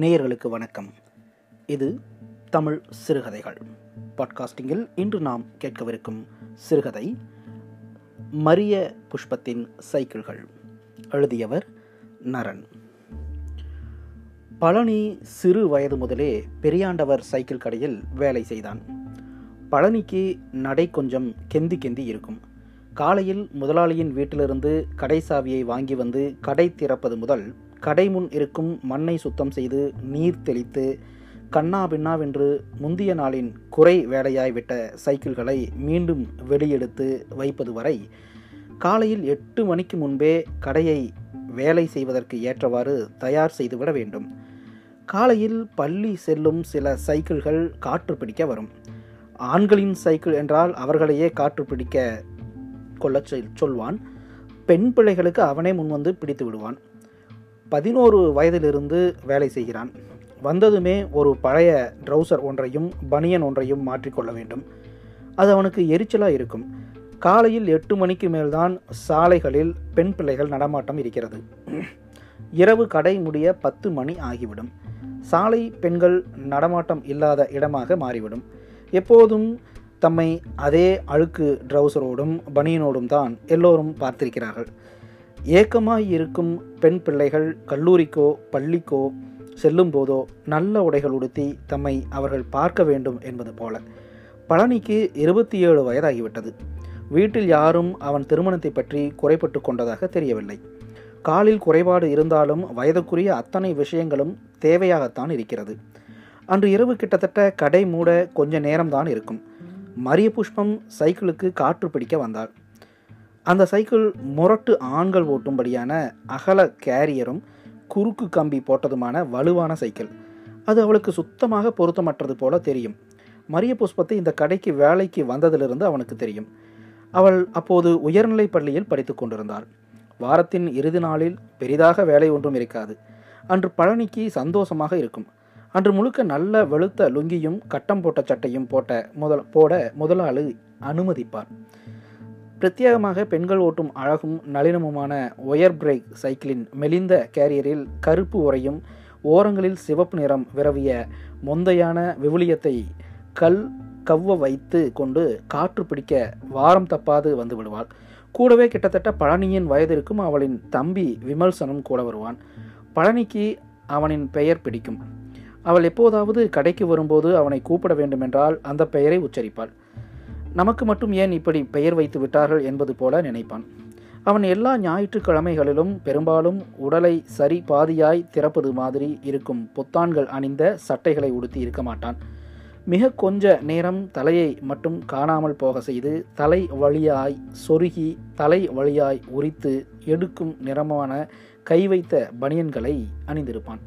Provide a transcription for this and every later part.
நேயர்களுக்கு வணக்கம். இது தமிழ் சிறுகதைகள். பாட்காஸ்டிங்கில் இன்று நாம் கேட்கவிருக்கும் சிறுகதை மரிய புஷ்பத்தின் சைக்கிள்கள். எழுதியவர் நரன். பழனி சிறு வயது முதலே பெரியாண்டவர் சைக்கிள் கடையில் வேலை செய்தான். பழனிக்கு நடை கொஞ்சம் கெந்தி கெந்தி இருக்கும். காலையில் முதலாளியின் வீட்டிலிருந்து கடை சாவியை வாங்கி வந்து கடை திறப்பது முதல் கடை முன் இருக்கும் மண்ணை சுத்தம் செய்து நீர் தெளித்து கண்ணா பின்னாவென்று முந்திய நாளின் குறை வேலையாய் விட்ட சைக்கிள்களை மீண்டும் வெளியெடுத்து வைப்பது வரை காலையில் எட்டு மணிக்கு முன்பே கடையை வேலை செய்வதற்கு ஏற்றவாறு தயார் செய்துவிட வேண்டும். காலையில் பள்ளி செல்லும் சில சைக்கிள்கள் காற்று பிடிக்க வரும். ஆண்களின் சைக்கிள் என்றால் அவர்களையே காற்று பிடிக்க கொள்ளச் சொல்வான். பெண் பிள்ளைகளுக்கு அவனே முன்வந்து பிடித்து விடுவான். பதினோரு வயதிலிருந்து வேலை செய்கிறான். வந்ததுமே ஒரு பழைய ட்ரௌசர் ஒன்றையும் பனியன் ஒன்றையும் மாற்றிக்கொள்ள வேண்டும். அது அவனுக்கு எரிச்சலாக இருக்கும். காலையில் எட்டு மணிக்கு மேல்தான் சாலைகளில் பெண் பிள்ளைகள் நடமாட்டம் இருக்கிறது. இரவு கடை முடிய பத்து மணி ஆகிவிடும். சாலை பெண்கள் நடமாட்டம் இல்லாத இடமாக மாறிவிடும். எப்போதும் தம்மை அதே அழுக்கு ட்ரௌசரோடும் பனியனோடும் தான் எல்லோரும் பார்த்திருக்கிறார்கள். ஏக்கமாய் இருக்கும் பெண் பிள்ளைகள் கல்லூரிக்கோ பள்ளிக்கோ செல்லும் போதோ நல்ல உடைகள் உடுத்தி தம்மை அவர்கள் பார்க்க வேண்டும் என்பது போல. பழனிக்கு இருபத்தி ஏழு வயதாகிவிட்டது. வீட்டில் யாரும் அவன் திருமணத்தை பற்றி குறைப்பட்டு கொண்டதாக தெரியவில்லை. காலில் குறைபாடு இருந்தாலும் வயதுக்குரிய அத்தனை விஷயங்களும் தேவையாகத்தான் இருக்கிறது. அன்று இரவு கிட்டத்தட்ட கடை மூட கொஞ்ச நேரம்தான் இருக்கும். மரிய புஷ்பம் சைக்கிளுக்கு காற்று பிடிக்க வந்தாள். அந்த சைக்கிள் முரட்டு ஆண்கள் ஓட்டும்படியான அகல கேரியரும் குறுக்கு கம்பி போட்டதுமான வலுவான சைக்கிள் அது அவளுக்கு சுத்தமாக பொருத்தமற்றது போல தெரியும். மரிய புஷ்பத்தை இந்த கடைக்கு வேலைக்கு வந்ததிலிருந்து அவனுக்கு தெரியும். அவள் அப்போது உயர்நிலை பள்ளியில் படித்து கொண்டிருந்தாள். வாரத்தின் இறுதி நாளில் பெரிதாக வேலை ஒன்றும் இருக்காது. அன்று பழனிக்கு சந்தோஷமாக இருக்கும். அன்று முழுக்க நல்ல வெளுத்த லுங்கியும் கட்டம் போட்ட சட்டையும் போட்ட முதல் போட முதலாளி அனுமதிப்பார். பிரத்யேகமாக பெண்கள் ஓட்டும் அழகும் நளினமுமான ஒயர் பிரேக் சைக்கிளின் மெலிந்த கேரியரில் கருப்பு உரையும் ஓரங்களில் சிவப்பு நிறம் விரவிய மொந்தையான விவிலியத்தை கல் கவ்வ வைத்து கொண்டு காற்று பிடிக்க வாரம் தப்பாது வந்து விடுவாள். கூடவே கிட்டத்தட்ட பழனியின் வயதிற்கும் அவளின் தம்பி விமல்சனும் கூட வருவான். பழனிக்கு அவனின் பெயர் பிடிக்கும். அவள் எப்போதாவது கடைக்கு வரும்போது அவனை கூப்பிட வேண்டுமென்றால் அந்த பெயரை உச்சரிப்பாள். நமக்கு மட்டும் ஏன் இப்படி பெயர் வைத்து விட்டார்கள் என்பது போல நினைப்பான். அவன் எல்லா ஞாயிற்றுக்கிழமைகளிலும் பெரும்பாலும் உடலை சரி பாதியாய் திறப்பது மாதிரி இருக்கும் பொத்தான்கள் அணிந்த சட்டைகளை உடுத்தி இருக்க மாட்டான். மிக கொஞ்ச நேரம் தலையை மட்டும் காணாமல் போக செய்து தலை வழியாய் சொருகி தலை வழியாய் உரித்து எடுக்கும் நிறமான கை வைத்த பனியன்களை அணிந்திருப்பான்.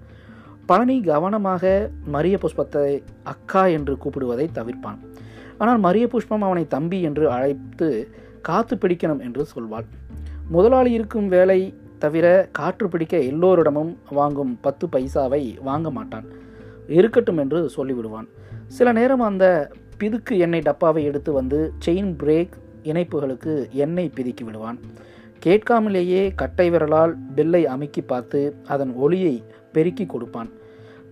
பழனி கவனமாக மரிய புஷ்பத்தை அக்கா என்று கூப்பிடுவதை தவிர்ப்பான். ஆனால் மரிய புஷ்பம் அவனை தம்பி என்று அழைத்து காத்து பிடிக்கணும் என்று சொல்வாள். முதலாளி இருக்கும் வேலை தவிர காற்று பிடிக்க எல்லோரிடமும் வாங்கும் பத்து பைசாவை வாங்க மாட்டான். இருக்கட்டும் என்று சொல்லிவிடுவான். சில நேரம் அந்த பிதுக்கு எண்ணெய் டப்பாவை எடுத்து வந்து செயின் பிரேக் இணைப்புகளுக்கு எண்ணெய் பிதுக்கி விடுவான். கேட்காமலேயே கட்டை விரலால் பெல்லை அமுக்கி பார்த்து அதன் ஒளியை பெருக்கி கொடுப்பான்.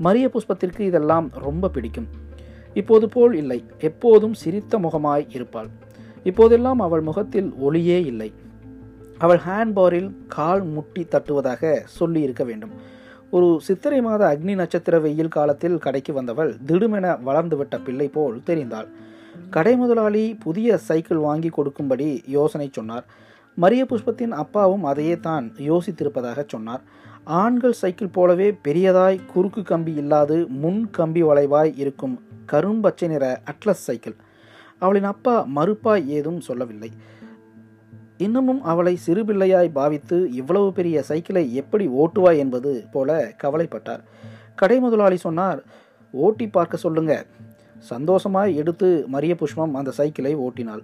மரிய புஷ்பத்திற்கு இதெல்லாம் ரொம்ப பிடிக்கும். இப்போது போல் இல்லை. எப்போதும் சிரித்த முகமாய் இருப்பாள். இப்போதெல்லாம் அவள் முகத்தில் ஒளியே இல்லை. அவள் ஹேண்ட்பாரில் கால் முட்டி தட்டுவதாக சொல்லி இருக்க வேண்டும். ஒரு சித்திரை மாத அக்னி நட்சத்திர வெயில் காலத்தில் கடைக்கு வந்தவள் திடுமென வளர்ந்துவிட்ட பிள்ளை போல் தெரிந்தாள். கடை முதலாளி புதிய சைக்கிள் வாங்கி கொடுக்கும்படி யோசனை சொன்னார். மரிய புஷ்பத்தின் அப்பாவும் அதையே தான் யோசித்திருப்பதாக சொன்னார். ஆண்கள் சைக்கிள் போலவே பெரியதாய் குறுக்கு கம்பி இல்லாது முன் கம்பி வளைவாய் இருக்கும் கரும்பச்சை நிற அட்லஸ் சைக்கிள். அவளின் அப்பா மறுப்பாய் ஏதும் சொல்லவில்லை. இன்னமும் அவளை சிறுபிள்ளையாய் பாவித்து இவ்வளவு பெரிய சைக்கிளை எப்படி ஓட்டுவாய் என்பது போல கவலைப்பட்டார். கடை முதலாளி சொன்னார் ஓட்டி பார்க்க சொல்லுங்க. சந்தோஷமாய் எடுத்து மரிய புஷ்பம் அந்த சைக்கிளை ஓட்டினாள்.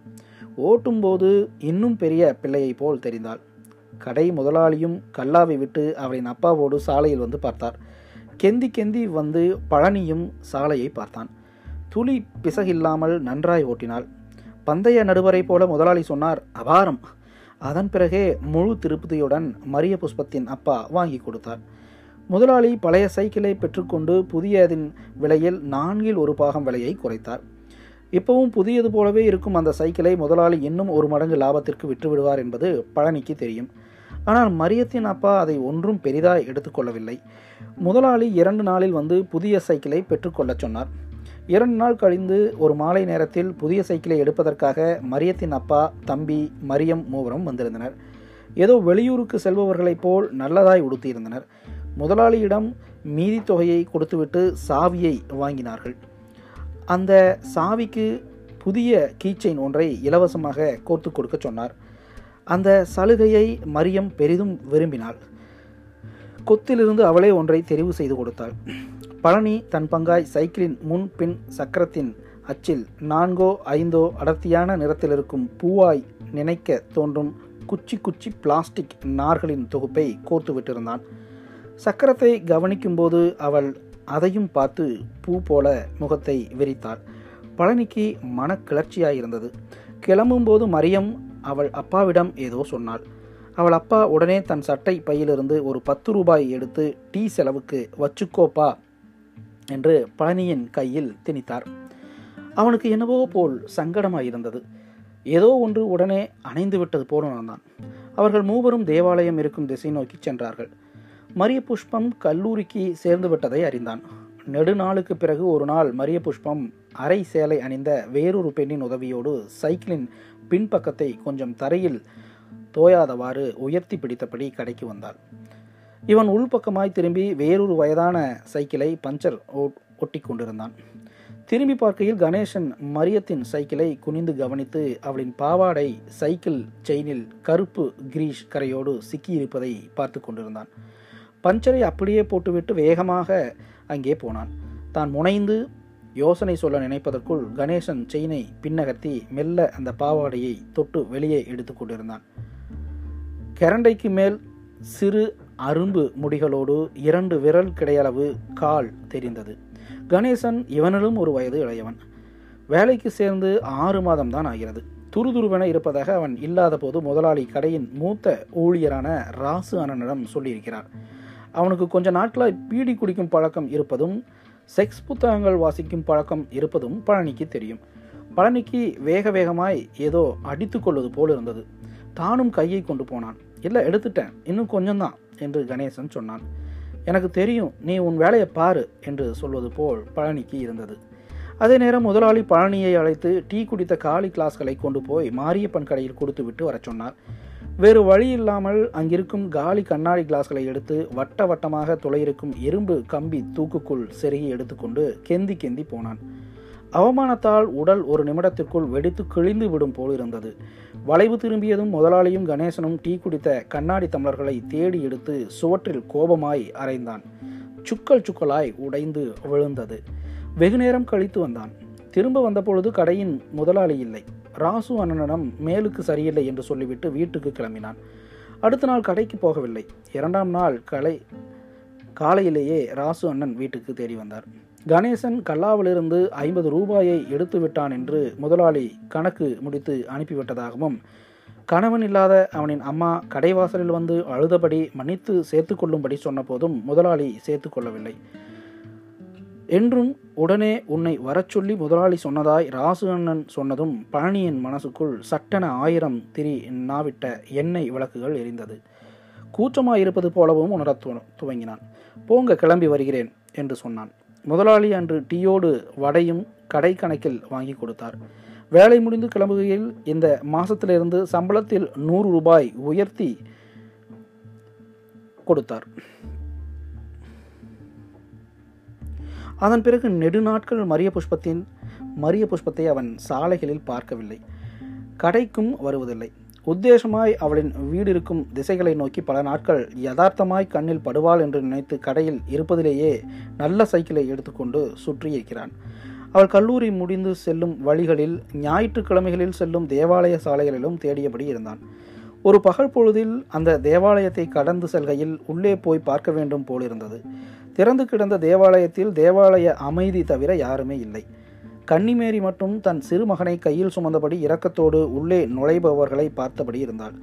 ஓட்டும்போது இன்னும் பெரிய பிள்ளையை போல் தெரிந்தாள். கடை முதலாளியும் கல்லாவை விட்டு அவரின் அப்பாவோடு சாலையில் வந்து பார்த்தார். கெந்தி கெந்தி வந்து பழனியும் சாலையை பார்த்தான். துளி பிசகில்லாமல் நன்றாய் ஓட்டினாள். பந்தய நடுவரை போல முதலாளி சொன்னார் அபாரம். அதன் பிறகே முழு திருப்தியுடன் மரிய புஷ்பத்தின் அப்பா வாங்கி கொடுத்தார். முதலாளி பழைய சைக்கிளை பெற்றுக்கொண்டு புதியதின் விலையில் நான்கில் ஒரு பாகம் விலையை குறைத்தார். இப்பவும் புதியது போலவே இருக்கும் அந்த சைக்கிளை முதலாளி இன்னும் ஒரு மடங்கு லாபத்திற்கு விற்றுவிடுவார் என்பது பழனிக்கு தெரியும். ஆனால் மரியத்தின் அப்பா அதை ஒன்றும் பெரிதாக எடுத்துக்கொள்ளவில்லை. முதலாளி இரண்டு நாளில் வந்து புதிய சைக்கிளை பெற்றுக்கொள்ளச் சொன்னார். இரண்டு நாள் கழிந்து ஒரு மாலை நேரத்தில் புதிய சைக்கிளை எடுப்பதற்காக மரியத்தின் அப்பா தம்பி மரியம் மூவரும் வந்திருந்தனர். ஏதோ வெளியூருக்கு செல்பவர்களைப் போல் நல்லதாய் உடுத்தியிருந்தனர். முதலாளியிடம் மீதி தொகையை கொடுத்துவிட்டு சாவியை வாங்கினார்கள். அந்த சாவிக்கு புதிய கீச்சைன் ஒன்றை இலவசமாக கோர்த்து கொடுக்க சொன்னார். அந்த சலுகையை மரியம் பெரிதும் விரும்பினாள். கொத்திலிருந்து அவளே ஒன்றை தெரிவு செய்து கொடுத்தாள். பழனி தன் பங்காய் சைக்கிளின் முன் பின் சக்கரத்தின் அச்சில் நான்கோ ஐந்தோ அடர்த்தியான நிறத்தில் இருக்கும் பூவாய் நினைக்க தோன்றும் குச்சி குச்சி பிளாஸ்டிக் நார்களின் தொகுப்பை கோர்த்து விட்டிருந்தான். சக்கரத்தை கவனிக்கும்போது அவள் அதையும் பார்த்து பூ போல முகத்தை விரித்தாள். பழனிக்கு மனக்கிளர்ச்சியாயிருந்தது. கிளம்பும்போது மரியம் அவள் அப்பாவிடம் ஏதோ சொன்னாள். அவள் அப்பா உடனே தன் சட்டை பையிலிருந்து ஒரு பத்து ரூபாய் எடுத்து டீ செலவுக்கு வச்சுக்கோப்பா என்று பழனியின் கையில் திணித்தார். அவனுக்கு என்னவோ போல் சங்கடமாயிருந்தது. ஏதோ ஒன்று உடனே அணைந்து விட்டது போல நடந்தான் அவர்கள் மூவரும் தேவாலயம் இருக்கும் திசை நோக்கி சென்றார்கள். மரிய புஷ்பம் கல்லூரிக்கு சேர்ந்து விட்டதை அறிந்தான். நெடுநாளுக்கு பிறகு ஒரு நாள் மரிய புஷ்பம் அரை சேலை அணிந்த வேறொரு பெண்ணின் உதவியோடு சைக்கிளின் பின்பக்கத்தை கொஞ்சம் தரையில் தோயாதவாறு உயர்த்தி பிடித்தபடி கடைக்கு வந்தாள். இவன் உள்பக்கமாய் திரும்பி வேறொரு வயதான சைக்கிளை பஞ்சர் ஒட்டி கொண்டிருந்தான். திரும்பி பார்க்கையில் கணேசன் மரியத்தின் சைக்கிளை குனிந்து கவனித்து அவளின் பாவாடை சைக்கிள் செயினில் கருப்பு கிரீஷ் கரையோடு சிக்கியிருப்பதை பார்த்து கொண்டிருந்தான். பஞ்சரை அப்படியே போட்டுவிட்டு வேகமாக அங்கே போனான். தான் முனைந்து யோசனை சொல்ல நினைப்பதற்குள் கணேசன் செயினை பின்னகர்த்தி மெல்ல அந்த பாவாடையை தொட்டு வெளியே எடுத்து கொண்டிருந்தான். கரண்டைக்கு மேல் சிறு அரும்பு முடிகளோடு இரண்டு விரல் கிடையளவு கால் தெரிந்தது. கணேசன் இவனிலும் ஒரு வயது இளையவன். வேலைக்கு சேர்ந்து ஆறு மாதம் தான் ஆகிறது. துருதுருவென இருப்பதாக அவன் இல்லாத போது முதலாளி கடையின் மூத்த ஊழியரான ராசு அண்ணனிடம் சொல்லியிருக்கிறார். அவனுக்கு கொஞ்ச நாட்களாய் பீடி குடிக்கும் பழக்கம் இருப்பதும் செக்ஸ் புத்தகங்கள் வாசிக்கும் பழக்கம் இருப்பதும் பழனிக்கு தெரியும். பழனிக்கு வேக வேகமாய் ஏதோ அடித்து கொள்வது போல் இருந்தது. தானும் கையை கொண்டு போனான். இல்லை எடுத்துட்டேன். இன்னும் கொஞ்சம்தான் என்று கணேசன் சொன்னான். எனக்கு தெரியும். நீ உன் வேலையை பாரு என்று சொல்வது போல் பழனிக்கு இருந்தது. அதே நேரம் முதலாளி பழனியை அழைத்து டீ குடித்த காலி கிளாஸ்களை கொண்டு போய் மாரியப்பன் கடையில் கொடுத்து விட்டு வரச் சொன்னார். வேறு வழி இல்லாமல் அங்கிருக்கும் காலி கண்ணாடி கிளாஸ்களை எடுத்து வட்ட வட்டமாக துளையிருக்கும் இரும்பு கம்பி தூக்குக்குள் செருகி எடுத்துக்கொண்டு கெந்தி கெந்தி போனான். அவமானத்தால் உடல் ஒரு நிமிடத்திற்குள் வெடித்து கிழிந்து விடும் போல் இருந்தது. வளைவு திரும்பியதும் முதலாளியும் கணேசனும் டீ குடித்த கண்ணாடி தம்ளர்களை தேடி எடுத்து சுவற்றில் கோபமாய் அரைந்தான். சுக்கல் சுக்கலாய் உடைந்து விழுந்தது. வெகுநேரம் கழித்து வந்தான். திரும்ப வந்தபொழுது கடையின் முதலாளி இல்லை. ராசு அண்ணனிடம் மேலுக்கு சரியில்லை என்று சொல்லிவிட்டு வீட்டுக்கு கிளம்பினான். அடுத்த நாள் கடைக்கு போகவில்லை. இரண்டாம் நாள் கலை காலையிலேயே ராசு அண்ணன் வீட்டுக்கு தேடி வந்தார். கணேசன் கல்லாவிலிருந்து ஐம்பது ரூபாயை எடுத்து விட்டான் என்று முதலாளி கணக்கு முடித்து அனுப்பிவிட்டதாகவும் கணவன் இல்லாத அவனின் அம்மா கடைவாசலில் வந்து அழுதபடி மன்னித்து சேர்த்து கொள்ளும்படி சொன்னபோதும் முதலாளி சேர்த்து கொள்ளவில்லை. என்றும் உடனே உன்னை வரச்சொல்லி முதலாளி சொன்னதாய் ராசு அண்ணன் சொன்னதும் பழனியின் மனசுக்குள் சட்டென ஆயிரம் திரி நாவிட்ட எண்ணெய் விளக்குகள் எரிந்தது. கூச்சமாயிருப்பது போலவும் உணரத் துவங்கினான். போங்க கிளம்பி வருகிறேன் என்று சொன்னான். முதலாளி அன்று டீயோடு வடையும் கடை கணக்கில் வாங்கி கொடுத்தார். வேலை முடிந்து கிளம்புகையில் இந்த மாசத்திலிருந்து சம்பளத்தில் நூறு ரூபாய் உயர்த்தி கொடுத்தார். அதன் பிறகு நெடுநாட்கள் மரிய புஷ்பத்தின் மரிய புஷ்பத்தை அவன் சாலைகளில் பார்க்கவில்லை. கடைக்கும் வருவதில்லை. உத்தேசமாய் அவளின் வீடு இருக்கும் திசைகளை நோக்கி பல நாட்கள் யதார்த்தமாய் கண்ணில் படுவாள் என்று நினைத்து கடையில் இருப்பதிலேயே நல்ல சைக்கிளை எடுத்துக்கொண்டு சுற்றியிருக்கிறான் அவள் கல்லூரி முடிந்து செல்லும் வழிகளில் ஞாயிற்றுக்கிழமைகளில் செல்லும் தேவாலய சாலைகளிலும் தேடியபடி இருந்தான். ஒரு பகல் பொழுதில் அந்த தேவாலயத்தை கடந்து செல்கையில் உள்ளே போய் பார்க்க வேண்டும் போலிருந்தது. திறந்து கிடந்த தேவாலயத்தில் தேவாலய அமைதி தவிர யாருமே இல்லை. கன்னிமேரி மட்டும் தன் சிறு மகனை கையில் சுமந்தபடி இரக்கத்தோடு உள்ளே நுழைபவர்களை பார்த்தபடி இருந்தாள்.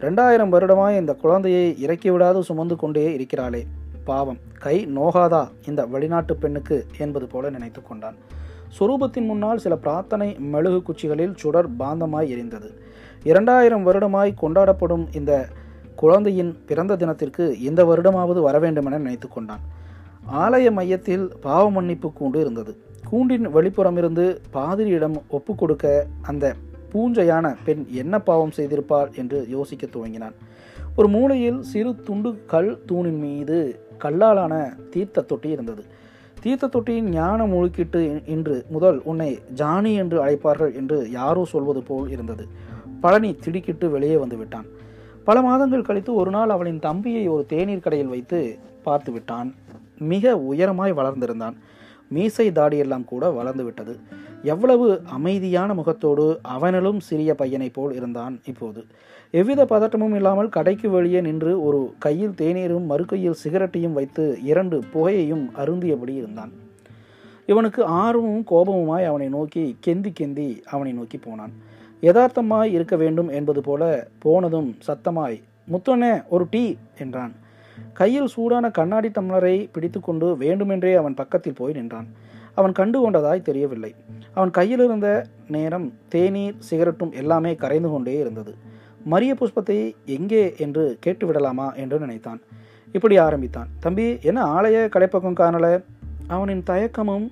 ரெண்டாயிரம் வருடமாய் இந்த குழந்தையை இறக்கிவிடாது சுமந்து கொண்டே இருக்கிறாளே. பாவம் கை நோகாதா இந்த வெளிநாட்டு பெண்ணுக்கு என்பது போல நினைத்து கொண்டான். சுரூபத்தின் முன்னால் சில பிரார்த்தனை மெழுகு குச்சிகளில் சுடர் பாந்தமாய் எரிந்தது. இரண்டாயிரம் வருடமாய் கொண்டாடப்படும் இந்த குழந்தையின் பிறந்த தினத்திற்கு இந்த வருடமாவது வர வேண்டுமென நினைத்து கொண்டான். ஆலய மையத்தில் பாவ மன்னிப்பு கூண்டு இருந்தது. கூண்டின் வெளிப்புறமிருந்து பாதிரியிடம் ஒப்பு கொடுக்க அந்த பூஞ்சையான பெண் என்ன பாவம் செய்திருப்பாள் என்று யோசிக்க துவங்கினான். ஒரு மூலையில் சிறு துண்டு கல் தூணின் மீது கல்லாலான தீர்த்த தொட்டி இருந்தது. தீர்த்த தொட்டியின் ஞானம் முழுக்கிட்டு இன்று முதல் உன்னை ஜானி என்று அழைப்பார்கள் என்று யாரோ சொல்வது போல் இருந்தது. பழனி திடுக்கிட்டு வெளியே வந்து விட்டான் பல மாதங்கள் கழித்து ஒரு நாள் அவளின் தம்பியை ஒரு தேநீர் கடையில் வைத்து பார்த்து விட்டான். மிக உயரமாய் வளர்ந்திருந்தான். மீசை தாடியெல்லாம் கூட வளர்ந்து விட்டது. எவ்வளவு அமைதியான முகத்தோடு அவனிலும் சிறிய பையனைப் போல் இருந்தான் இப்போது. எவ்வித பதட்டமும் இல்லாமல் கடைக்கு வெளியே நின்று ஒரு கையில் தேநீரும் மறுகையில் சிகரெட்டையும் வைத்து இரண்டு புகையையும் அருந்தியபடி இருந்தான். இவனுக்கு ஆர்வமும் கோபமுமாய் அவனை நோக்கி கெந்தி கெந்தி அவனை நோக்கி போனான். யதார்த்தமாய் இருக்க வேண்டும் என்பது போல போனதும் சத்தமாய் முத்தனே ஒரு டீ என்றான். கையில் சூடான கண்ணாடி டம்ளரை பிடித்துக்கொண்டு வேண்டுமென்றே அவன் பக்கத்தில் போய் நின்றான். அவன் கண்டு கொண்டதாய் தெரியவில்லை. அவன் கையில் இருந்த நேரம் தேநீர் சிகரெட்டும் எல்லாமே கரைந்து கொண்டே இருந்தது. மரிய புஷ்பத்தை எங்கே என்று கேட்டுவிடலாமா என்று நினைத்தான். இப்படி ஆரம்பித்தான். தம்பி என்ன ஆலய கடைப்பக்கம் காணல? அவனின் தயக்கமும்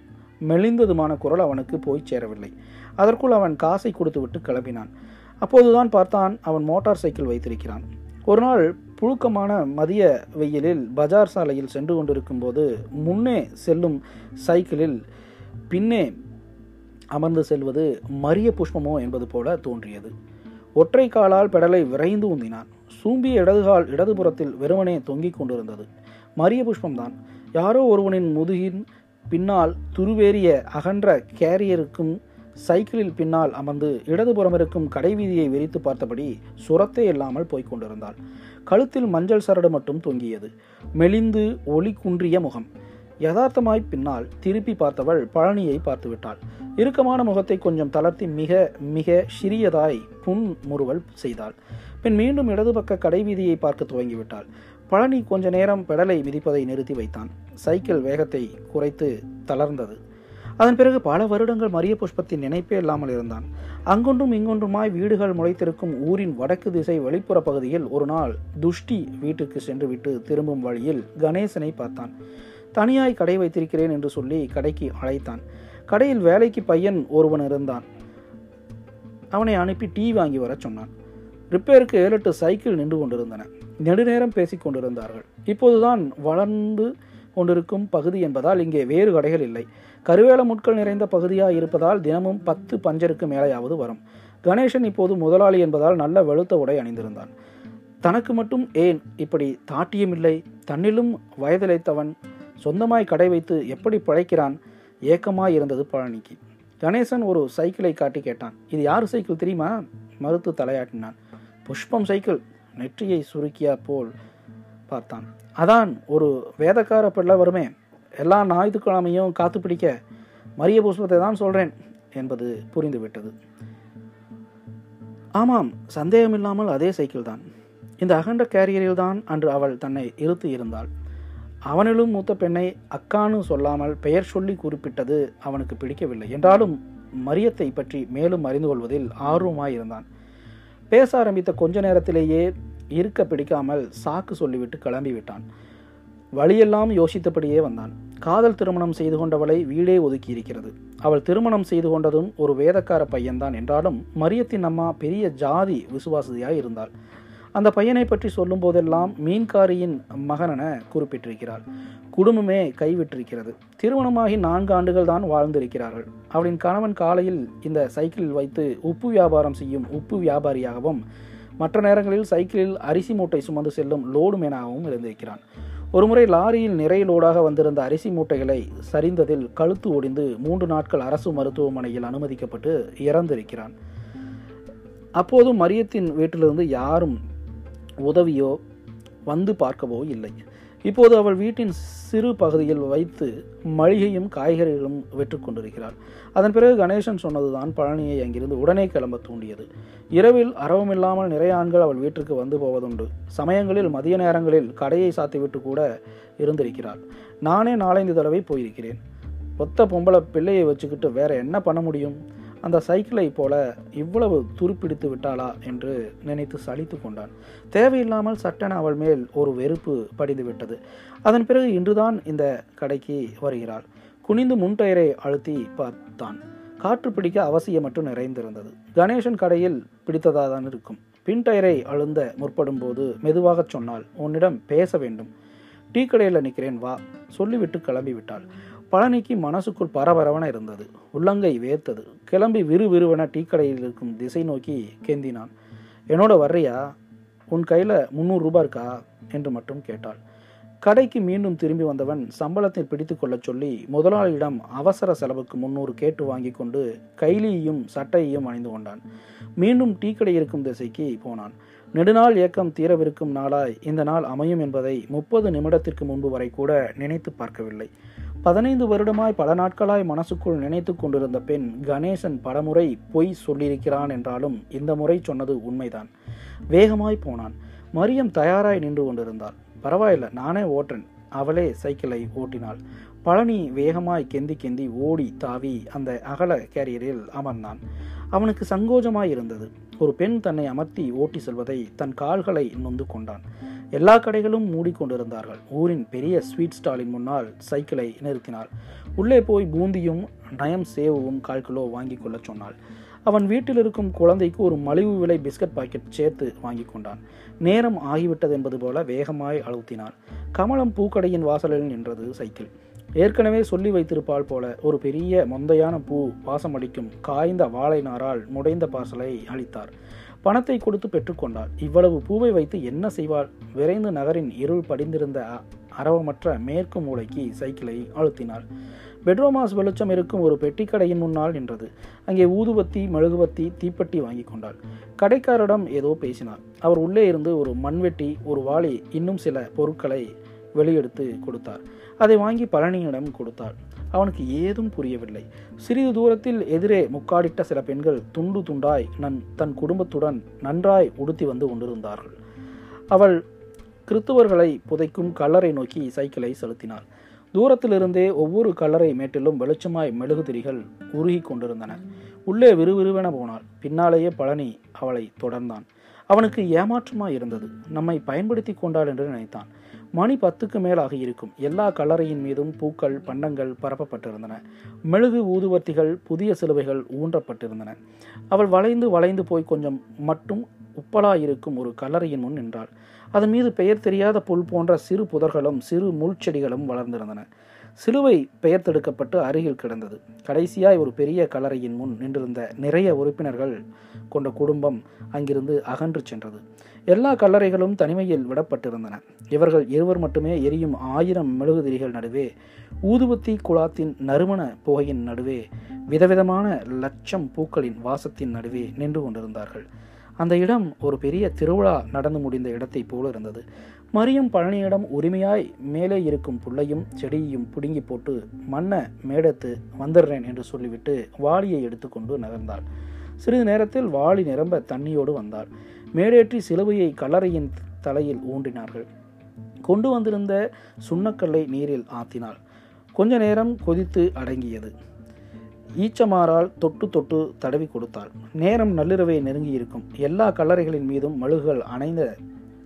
மெலிந்ததுமான குரல் அவனுக்கு போய் சேரவில்லை. அதற்குள் அவன் காசை கொடுத்துவிட்டு கிளம்பினான். அப்போதுதான் பார்த்தான் அவன் மோட்டார் சைக்கிள் வைத்திருக்கிறான். ஒரு நாள் புழுக்கமான மதிய வெயிலில் பஜார் சாலையில் சென்று கொண்டிருக்கும் போது முன்னே செல்லும் சைக்கிளில் பின்னே அமர்ந்து செல்வது மரிய புஷ்பமோ என்பது போல தோன்றியது. ஒற்றை காலால் பெடலை விரைந்து உந்தினான். சூம்பிய இடதுகால் இடதுபுறத்தில் வெறுமனே தொங்கிக் கொண்டிருந்தது. மரிய புஷ்பம்தான். யாரோ ஒருவனின் முதுகின் பின்னால் துருவேறிய அகன்ற கேரியருக்கும் சைக்கிளில் பின்னால் அமர்ந்து இடதுபுறம் இருக்கும் கடைவீதியை விரித்து பார்த்தபடி சுரத்தே இல்லாமல் போய்க் கொண்டிருந்தாள். கழுத்தில் மஞ்சள் சரடு மட்டும் தொங்கியது. மெலிந்து ஒளி குன்றிய முகம். யதார்த்தமாய் பின்னால் திருப்பி பார்த்தவள் பழனியை பார்த்துவிட்டாள் இறுக்கமான முகத்தை கொஞ்சம் தளர்த்தி மிக மிக சிறியதாய் புன் முறுவல் செய்தாள். பின் மீண்டும் இடது பக்க கடைவீதியை பார்க்க துவங்கிவிட்டாள். பழனி கொஞ்ச நேரம் பெடலை மிதிப்பதை நிறுத்தி வைத்தான். சைக்கிள் வேகத்தை குறைத்து தளர்ந்தது. அதன் பிறகு பல வருடங்கள் மரிய புஷ்பத்தின் நினைப்பே இல்லாமல் இருந்தான். அங்கொன்றும் இங்கொன்றுமாய் வீடுகள் முளைத்திருக்கும் ஊரின் வடக்கு திசை வெளிப்புற பகுதியில் ஒரு நாள் துஷ்டி வீட்டுக்கு சென்றுவிட்டு திரும்பும் வழியில் கணேசனை பார்த்தான். தனியாய் கடை வைத்திருக்கிறேன் என்று சொல்லி கடைக்கு அழைத்தான். கடையில் வேலைக்கு பையன் ஒருவன் இருந்தான். அவனை அனுப்பி டீ வாங்கி வர சொன்னான். ரிப்பேருக்கு ஏழு எட்டு சைக்கிள் நின்று கொண்டிருந்தன. நெடுநேரம் பேசிக் கொண்டிருந்தார்கள். இப்போதுதான் வளர்ந்து கொண்டிருக்கும் பகுதி என்பதால் இங்கே வேறு கடைகள் இல்லை. கருவேல முட்கள் நிறைந்த பகுதியாக இருப்பதால் தினமும் பத்து பஞ்சருக்கு மேலேயாவது வரும். கணேசன் இப்போது முதலாளி என்பதால் நல்ல வெளுத்த உடை அணிந்திருந்தான். தனக்கு மட்டும் ஏன் இப்படி தாட்டியமில்லை தன்னிலும் வயதிலைத்தவன் சொந்தமாய் கடை வைத்து எப்படி பிழைக்கிறான்? ஏக்கமாய் இருந்தது பழனிக்கு. கணேசன் ஒரு சைக்கிளை காட்டி கேட்டான். இது யார் சைக்கிள் தெரியுமா? மறுத்து தலையாட்டினான். புஷ்பம் சைக்கிள் நெற்றியை சுருக்கியா போல் பார்த்தான். அதான் ஒரு வேதக்கார பிள்ளை வருமே. எல்லா ஞாயிற்றுக்கிழமையும் காத்து பிடிக்க மரிய புஷ்பத்தை தான் சொல்றேன் என்பது புரிந்துவிட்டது. ஆமாம் சந்தேகமில்லாமல் அதே சைக்கிள் தான். இந்த அகண்ட கேரியரில் தான் அன்று அவள் தன்னை இருத்து இருந்தாள். அவனிலும் மூத்த பெண்ணை அக்கானு சொல்லாமல் பெயர் சொல்லி குறிப்பிட்டது அவனுக்கு பிடிக்கவில்லை. என்றாலும் மரியத்தை பற்றி மேலும் அறிந்து கொள்வதில் ஆர்வமாயிருந்தான். பேச ஆரம்பித்த கொஞ்ச நேரத்திலேயே இருக்க பிடிக்காமல் சாக்கு சொல்லிவிட்டு கிளம்பிவிட்டான். வழியெல்லாம் யோசித்தபடியே வந்தான். காதல் திருமணம் செய்து கொண்டவளை வீடே ஒதுக்கி இருக்கிறது அவள் திருமணம் செய்து கொண்டதும் ஒரு வேதக்கார பையன்தான் என்றாலும் மரியத்தின் அம்மா பெரிய ஜாதி விசுவாசியாய் இருந்தாள். அந்த பையனை பற்றி சொல்லும் போதெல்லாம் மீன்காரியின் மகனென குறிப்பிட்டிருக்கிறாள். குடும்பமே கைவிட்டிருக்கிறது. திருமணமாகி நான்கு ஆண்டுகள் தான் வாழ்ந்திருக்கிறார்கள். அவளின் கணவன் காலையில் இந்த சைக்கிளில் வைத்து உப்பு வியாபாரம் செய்யும் உப்பு வியாபாரியாகவும் மற்ற நேரங்களில் சைக்கிளில் அரிசி மூட்டை சுமந்து செல்லும் லோடு மேனாகவும் இருந்திருக்கிறான். ஒருமுறை லாரியில் நிறை லோடாக வந்திருந்த அரிசி மூட்டைகளை சரிந்ததில் கழுத்து ஒடிந்து மூன்று நாட்கள் அரசு மருத்துவமனையில் அனுமதிக்கப்பட்டு இறந்திருக்கிறான். அப்போதும் மரியத்தின் வீட்டிலிருந்து யாரும் உதவியோ வந்து பார்க்கவோ இல்லை. இப்போது அவள் வீட்டின் சிறு பகுதியில் வைத்து மளிகையும் காய்கறிகளும் வெற்று கொண்டிருக்கிறாள். அதன் பிறகு கணேசன் சொன்னதுதான் பழனியை அங்கிருந்து உடனே கிளம்ப தூண்டியது. இரவில் அரவமில்லாமல் நிறைய ஆண்கள் அவள் வீட்டிற்கு வந்து போவதுண்டு. சமயங்களில் மதிய நேரங்களில் கடையை சாத்திவிட்டு கூட இருந்திருக்கிறாள். நானே நாலஞ்சு தடவை போயிருக்கிறேன். ஒத்த பொம்பளை பிள்ளையை வச்சுக்கிட்டு வேற என்ன பண்ண முடியும்? அந்த சைக்கிளை போல இவ்வளவு துருப்பிடித்து விட்டாளா என்று நினைத்து சலித்து கொண்டான். தேவையில்லாமல் சட்டென அவள் மேல் ஒரு வெறுப்பு படிந்து விட்டது. அதன் பிறகு இன்றுதான் இந்த கடைக்கு வருகிறாள். குனிந்து முன் டயரை அழுத்தி பார்த்தான். காற்று பிடிக்க அவசியம் மட்டும் நிறைந்திருந்தது. கணேசன் கடையில் பிடித்ததாக தான் இருக்கும். பின் டயரை அழுந்த முற்படும் போது மெதுவாக சொன்னால் உன்னிடம் பேச வேண்டும். டீ கடையில் நிற்கிறேன் வா. சொல்லிவிட்டு கிளம்பி விட்டாள் பழனிக்கு மனசுக்குள் பரபரவன இருந்தது. உள்ளங்கை வேர்த்தது. கிளம்பி விறுவிறுவென டீ கடையில் இருக்கும் திசை நோக்கி கேந்தினான். என்னோட வர்றியா? உன் கையில் முந்நூறு ரூபா இருக்கா? என்று மட்டும் கேட்டாள். கடைக்கு மீண்டும் திரும்பி வந்தவன் சம்பளத்தை பிடித்து கொள்ளச் சொல்லி முதலாளியிடம் அவசர செலவுக்கு முன்னூறு கேட்டு வாங்கி கொண்டு கைலியையும் சட்டையையும் அணிந்து கொண்டான். மீண்டும் டீ கடை இருக்கும் திசைக்கு போனான். நெடுநாள் இயக்கம் தீரவிருக்கும் நாளாய் இந்த நாள் அமையும் என்பதை முப்பது நிமிடத்திற்கு முன்பு வரை கூட நினைத்து பார்க்கவில்லை. பதினைந்து வருடமாய் பல நாட்களாய் மனசுக்குள் நினைத்து கொண்டிருந்த பெண் கணேசன் பலமுறை பொய் சொல்லியிருக்கிறான் என்றாலும் இந்த முறை சொன்னது உண்மைதான். வேகமாய் போனான். மரியம் தயாராய் நின்று கொண்டிருந்தாள். பரவாயில்ல நானே ஓட்டுறேன். அவளே சைக்கிளை ஓட்டினாள். பழனி வேகமாய் கெந்தி கெந்தி ஓடி தாவி அந்த அகல கேரியரில் அமர்ந்தான். அவனுக்கு சங்கோஜமாயிருந்தது ஒரு பெண் தன்னை அமர்த்தி ஓட்டி செல்வதை தன் கால்களை நொந்து கொண்டான். எல்லா கடைகளும் மூடிக்கொண்டிருந்தார்கள் ஊரின் பெரிய ஸ்வீட் ஸ்டாலின் முன்னால் சைக்கிளை நிறுத்தினாள். உள்ளே போய் பூந்தியும் நயம் சேவும் கால் கிலோ வாங்கி கொள்ளச் சொன்னாள். அவன் வீட்டில் இருக்கும் குழந்தைக்கு ஒரு மலிவு விலை பிஸ்கட் பாக்கெட் சேர்த்து வாங்கி கொண்டான். நேரம் ஆகிவிட்டது என்பது போல வேகமாய் அழுத்தினான் கமலம் பூக்கடையின் வாசலில் நின்றது சைக்கிள். ஏற்கனவே சொல்லி வைத்திருப்பாள் போல ஒரு பெரிய மொந்தையான பூ வாசமடிக்கும் காய்ந்த வாழை நாரால் முடைந்த பார்சலை அளித்தார். பணத்தை கொடுத்து பெற்றுக்கொண்டாள் இவ்வளவு பூவை வைத்து என்ன செய்வாள்? விரைந்து நகரின் இருள் படிந்திருந்த அரவமற்ற மேற்கு மூளைக்கு சைக்கிளை அழுத்தினாள். பெட்ரோமாஸ் வெளிச்சம் இருக்கும் ஒரு பெட்டிக்கடையின் முன்னால் நின்றது. அங்கே ஊதுபத்தி மெழுகுபத்தி தீப்பெட்டி வாங்கி கொண்டாள். கடைக்காரரிடம் ஏதோ பேசினார் அவர் உள்ளே இருந்து ஒரு மண்வெட்டி ஒரு வாளி இன்னும் சில பொருட்களை வெளியெடுத்து கொடுத்தார். அதை வாங்கி பழனியிடம் கொடுத்தாள். அவனுக்கு ஏதும் புரியவில்லை. சிறிது தூரத்தில் எதிரே முக்காடிட்ட சில பெண்கள் துண்டு துண்டாய் நன் தன் குடும்பத்துடன் நன்றாய் உடுத்தி வந்து கொண்டிருந்தார்கள். அவள் கிறித்துவர்களை புதைக்கும் கல்லறை நோக்கி சைக்கிளை செலுத்தினாள். தூரத்திலிருந்தே ஒவ்வொரு கல்லறை மேட்டிலும் வெளிச்சமாய் மெழுகுதிரிகள் உருகி கொண்டிருந்தன. உள்ளே விறுவிறுவென போனாள். பின்னாலேயே பழனி அவளை தொடர்ந்தான். அவனுக்கு ஏமாற்றமாய் இருந்தது. நம்மை பயன்படுத்தி கொண்டாள் என்று நினைத்தான். மணி பத்துக்கு மேலாக இருக்கும். எல்லா கல்லறையின் மீதும் பூக்கள் பண்டங்கள் பரப்பப்பட்டிருந்தன. மெழுகு ஊதுவர்த்திகள் புதிய சிலுவைகள் ஊன்றப்பட்டிருந்தன. அவள் வளைந்து வளைந்து போய் கொஞ்சம் மட்டும் உப்பலாயிருக்கும் ஒரு கல்லறையின் முன் நின்றாள். அதன் மீது பெயர் தெரியாத புல் போன்ற சிறு புதர்களும் சிறு முள் செடிகளும் வளர்ந்திருந்தன. சிலுவை பெயர் தடுக்கப்பட்டு அருகில் கிடந்தது. கடைசியாய் ஒரு பெரிய கலரையின் முன் நின்றிருந்த நிறைய உறுப்பினர்கள் கொண்ட குடும்பம் அங்கிருந்து அகன்று சென்றது. எல்லா கல்லறைகளும் தனிமையில் விடப்பட்டிருந்தன. இவர்கள் இருவர் மட்டுமே எரியும் ஆயிரம் மெழுகுதிரிகள் நடுவே ஊதுபத்தி குழாத்தின் நறுமண புகையின் நடுவே விதவிதமான லட்சம் பூக்களின் வாசத்தின் நடுவே நின்று கொண்டிருந்தார்கள். அந்த இடம் ஒரு பெரிய திருவிழா நடந்து முடிந்த இடத்தை போல இருந்தது. மரியம் பழனியிடம் உரிமையாய் மேலே இருக்கும் புல்லையும் செடியையும் பிடுங்கி போட்டு மண்ணை மேடத்து வந்துடுறேன் என்று சொல்லிவிட்டு வாளியை எடுத்துக்கொண்டு நகர்ந்தாள். சிறிது நேரத்தில் வாளி நிரம்ப தண்ணியோடு வந்தாள். மேடேற்றி சிலுவையை கல்லறையின் தலையில் ஊன்றினார்கள் கொண்டு வந்திருந்த சுண்ணக்கல்லை நீரில் ஆத்தினாள். கொஞ்ச நேரம் கொதித்து அடங்கியது. ஈச்சமாறால் தொட்டு தொட்டு தடவி கொடுத்தாள். நேரம் நள்ளிரவை நெருங்கி இருக்கும் எல்லா கல்லறைகளின் மீதும் மழுகுகள் அணைந்த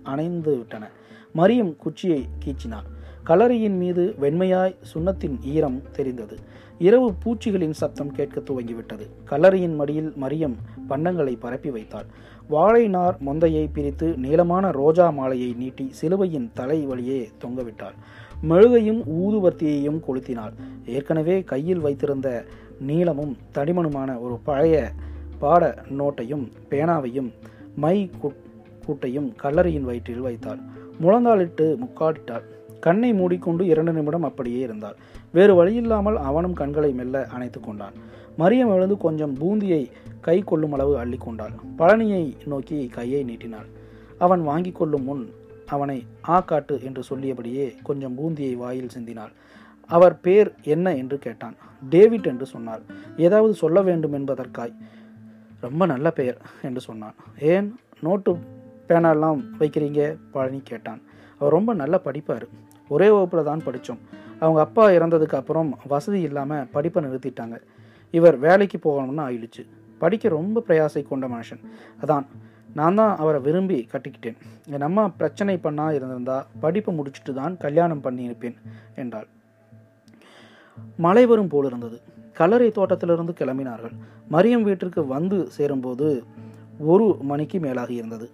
அணைந்து விட்டன. மரியம் குச்சியை கீச்சினாள். கல்லறையின் மீது வெண்மையாய் சுண்ணத்தின் ஈரம் தெரிந்தது. இரவு பூச்சிகளின் சத்தம் கேட்க துவங்கிவிட்டது. கல்லறையின் மடியில் மரியம் பண்டங்களை பரப்பி வைத்தாள். வாழைநார் மொந்தையை பிரித்து நீளமான ரோஜா மாலையை நீட்டி சிலுவையின் தலை வழியே தொங்கவிட்டாள். மெழுகையும் ஊதுவர்த்தியையும் கொளுத்தினாள். ஏற்கனவே கையில் வைத்திருந்த நீளமும் தடிமனுமான ஒரு பழைய பாட நோட்டையும் பேனாவையும் மை கூட்டையும் கல்லறையின் வயிற்றில் வைத்தாள். முழந்தாளிட்டு முக்காடிட்டாள். கண்ணை மூடிக்கொண்டு இரண்டு நிமிடம் அப்படியே இருந்தாள். வேறு வழியில்லாமல் அவனும் கண்களை மெல்ல அணைத்து கொண்டான். மரியம் எழுந்து கொஞ்சம் பூந்தியை கை கொள்ளும் அளவு அள்ளி கொண்டாள். பழனியை நோக்கி கையை நீட்டினாள். அவன் வாங்கி கொள்ளும் முன் அவனை ஆ காட்டு என்று சொல்லியபடியே கொஞ்சம் பூந்தியை வாயில் சிந்தினாள். அவர் பேர் என்ன? என்று கேட்டான். டேவிட் என்று சொன்னாள். ஏதாவது சொல்ல வேண்டும் என்பதற்காய். ரொம்ப நல்ல பெயர் என்று சொன்னான். ஏன்? நோட்டு பேனாலாம் வைக்கிறீங்க? பழனி கேட்டான். அவர் ரொம்ப நல்லா படிப்பார். ஒரே வகுப்பில் தான் படித்தோம் அவங்க அப்பா இறந்ததுக்கு அப்புறம் வசதி இல்லாமல் படிப்பை நிறுத்திட்டாங்க. இவர் வேலைக்கு போகணும்னு ஆயிடுச்சு. படிக்க ரொம்ப பிரயாசை கொண்ட மனுஷன். அதான் நான் தான் அவரை விரும்பி கட்டிக்கிட்டேன். என் அம்மா பிரச்சனை பண்ணா இருந்திருந்தா படிப்பை முடிச்சுட்டு தான் கல்யாணம் பண்ணியிருப்பேன் என்றாள். மழை வரும் போல் இருந்தது. கல்லறை தோட்டத்திலிருந்து கிளம்பினார்கள். மரியம் வீட்டிற்கு வந்து சேரும்போது ஒரு மணிக்கு மேலாகி இருந்தது.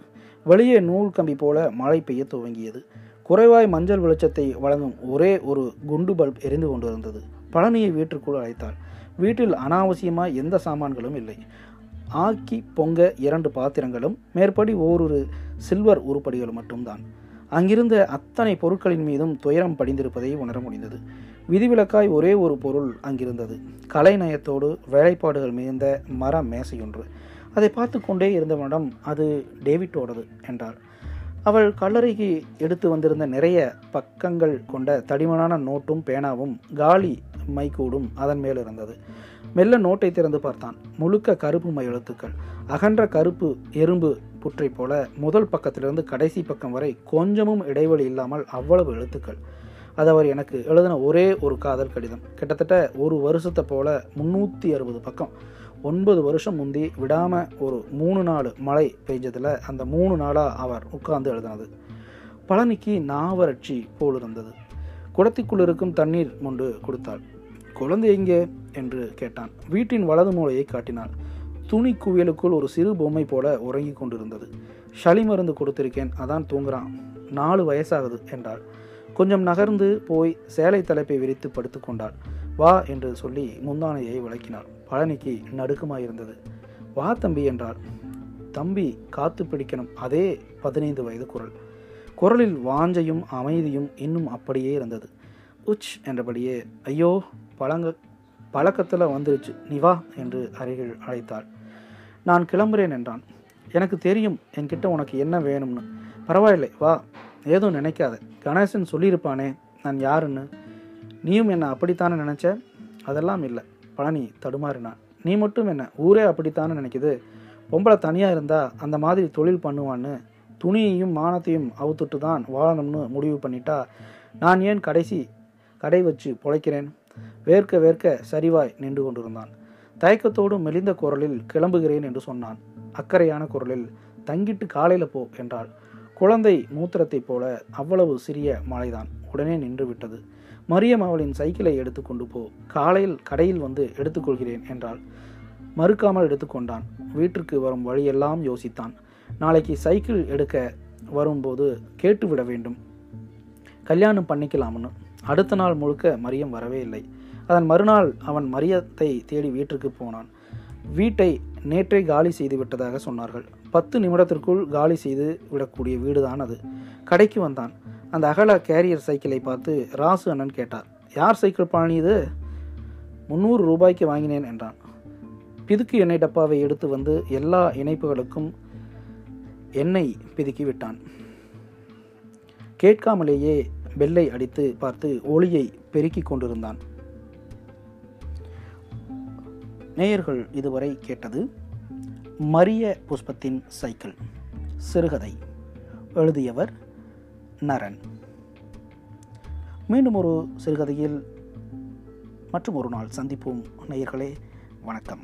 வெளியே நூல் கம்பி போல மழை பெய்ய துவங்கியது. குறைவாய் மஞ்சள் வெளிச்சத்தை வழங்கும் ஒரே ஒரு குண்டு பல்ப் எரிந்து கொண்டிருந்தது. பழனியை வீட்டிற்குள் அழைத்தாள். வீட்டில் அனாவசியமாக எந்த சாமான்களும் இல்லை. ஆக்கி பொங்க இரண்டு பாத்திரங்களும் மேற்படி ஓரொரு சில்வர் உருப்படிகள் மட்டும்தான். அங்கிருந்த அத்தனை பொருட்களின் மீதும் துயரம் படிந்திருப்பதை உணர முடிந்தது. விதிவிலக்காய் ஒரே ஒரு பொருள் அங்கிருந்தது. கலைநயத்தோடு வேலைப்பாடுகள் மிகுந்த மர மேசையொன்று. அதை பார்த்து கொண்டே இருந்தவனிடம் அது டேவிட்டோடது என்றாள். அவள் கல்லறைக்கு எடுத்து வந்திருந்த நிறைய பக்கங்கள் கொண்ட தடிமனான நோட்டும் பேனாவும் காலி மைக்கூடும் அதன் மேல் இருந்தது. மெல்ல நோட்டை திறந்து பார்த்தான். முழுக்க கருப்பு மை எழுத்துக்கள். அகன்ற கருப்பு எறும்பு புற்றை போல முதல் பக்கத்திலிருந்து கடைசி பக்கம் வரை கொஞ்சமும் இடைவெளி இல்லாமல் அவ்வளவு எழுத்துக்கள். அது அவர் எனக்கு எழுதின ஒரே ஒரு காதல் கடிதம். கிட்டத்தட்ட ஒரு வருஷத்தை போல முன்னூற்றி அறுபது பக்கம். ஒன்பது வருஷம் முந்தி விடாமல் ஒரு மூணு நாள் மழை பெய்ஞ்சதில் அந்த மூணு நாளாக அவர் உட்கார்ந்து எழுதினது. பழனிக்கு நாவறட்சி போல் இருந்தது குடத்திக்குள் இருக்கும் தண்ணீர் முண்டு கொடுத்தாள். குழந்தை எங்கே? என்று கேட்டான். வீட்டின் வலது மூலையை காட்டினாள். துணி குவியலுக்குள் ஒரு சிறு பொம்மை போல உறங்கி கொண்டிருந்தது. சளி மருந்து கொடுத்திருக்கேன் அதான் தூங்குறான். நாலு வயசாகுது என்றாள். கொஞ்சம் நகர்ந்து போய் சேலை தலைப்பை விரித்து படுத்து கொண்டாள். வா என்று சொல்லி முந்தானையை விளக்கினாள். பழனிக்கு நடுக்கமாயிருந்தது. வா தம்பி என்றாள். தம்பி காத்து பிடிக்கணும். அதே பதினைந்து வயது குரல். குரலில் வாஞ்சையும் அமைதியும் இன்னும் அப்படியே இருந்தது. உச் என்றபடியே ஐயோ பழங்க பழக்கத்தில் வந்துருச்சு. நீ வா என்று அருகில் அழைத்தாள். நான் கிளம்புறேன் என்றான். எனக்கு தெரியும். என்கிட்ட உனக்கு என்ன வேணும்னு. பரவாயில்லை. வா. ஏதும் நினைக்காத. கணேசன் சொல்லியிருப்பானே. நான் யாருன்னு. நீயும் என்னை அப்படித்தானே நினச்ச? அதெல்லாம் இல்லை. பழனி தடுமாறினான். நீ மட்டும் என்ன ஊரே அப்படித்தானே நினைக்குது? பொம்பளை தனியாக இருந்தால் அந்த மாதிரி தொழில் பண்ணுவான்னு துணியையும் மானத்தையும் அவுத்துட்டு தான் வாழணும்னு முடிவு பண்ணிட்டா? நான் ஏன் கடைசி கடை வச்சு பொழைக்கிறேன்? வேர்க்க வேர்க்க சரிவாய் நின்று கொண்டிருந்தான். தயக்கத்தோடு மெலிந்த குரலில் கிளம்புகிறேன் என்று சொன்னான். அக்கறையான குரலில் தங்கிட்டு காலையில் போ என்றாள். குழந்தை மூத்திரத்தைப் போல அவ்வளவு சிறிய மழைதான் உடனே நின்று விட்டது. மரியம் அவளின் சைக்கிளை எடுத்துக்கொண்டு போ. காலையில் கடையில் வந்து எடுத்துக்கொள்கிறேன் என்றாள். மறுக்காமல் எடுத்துக்கொண்டான் வீட்டிற்கு வரும் வழியெல்லாம் யோசித்தான். நாளைக்கு சைக்கிள் எடுக்க வரும்போது கேட்டுவிட வேண்டும். கல்யாணம் பண்ணிக்கலாம்னு. அடுத்த நாள் முழுக்க மரியம் வரவே இல்லை. அதன் மறுநாள் அவன் மரியத்தை தேடி வீட்டிற்கு போனான். வீட்டை நேற்றே காலி செய்து விட்டதாக சொன்னார்கள். பத்து நிமிடத்திற்குள் காலி செய்து விடக்கூடிய வீடுதான் அது. கடைக்கு வந்தான். அந்த அகல கேரியர் சைக்கிளை பார்த்து ராசு அண்ணன் கேட்டார் யார் சைக்கிள் பாணியது இது? முந்நூறு ரூபாய்க்கு வாங்கினேன் என்றான். பிதுக்கு எண்ணெய் டப்பாவை எடுத்து வந்து எல்லா இணைப்புகளுக்கும் எண்ணெய் பிதுக்கி விட்டான். கேட்காமலேயே பெல்லை அடித்து பார்த்து ஒளியை பெருக்கிக் கொண்டிருந்தான். நேயர்கள் இதுவரை கேட்டது மரிய புஷ்பத்தின் சைக்கிள் சிறுகதை. எழுதியவர் நரன். மீண்டும் ஒரு சிறுகதையில் மற்றும் ஒரு நாள் சந்திப்போம் நேயர்களே. வணக்கம்.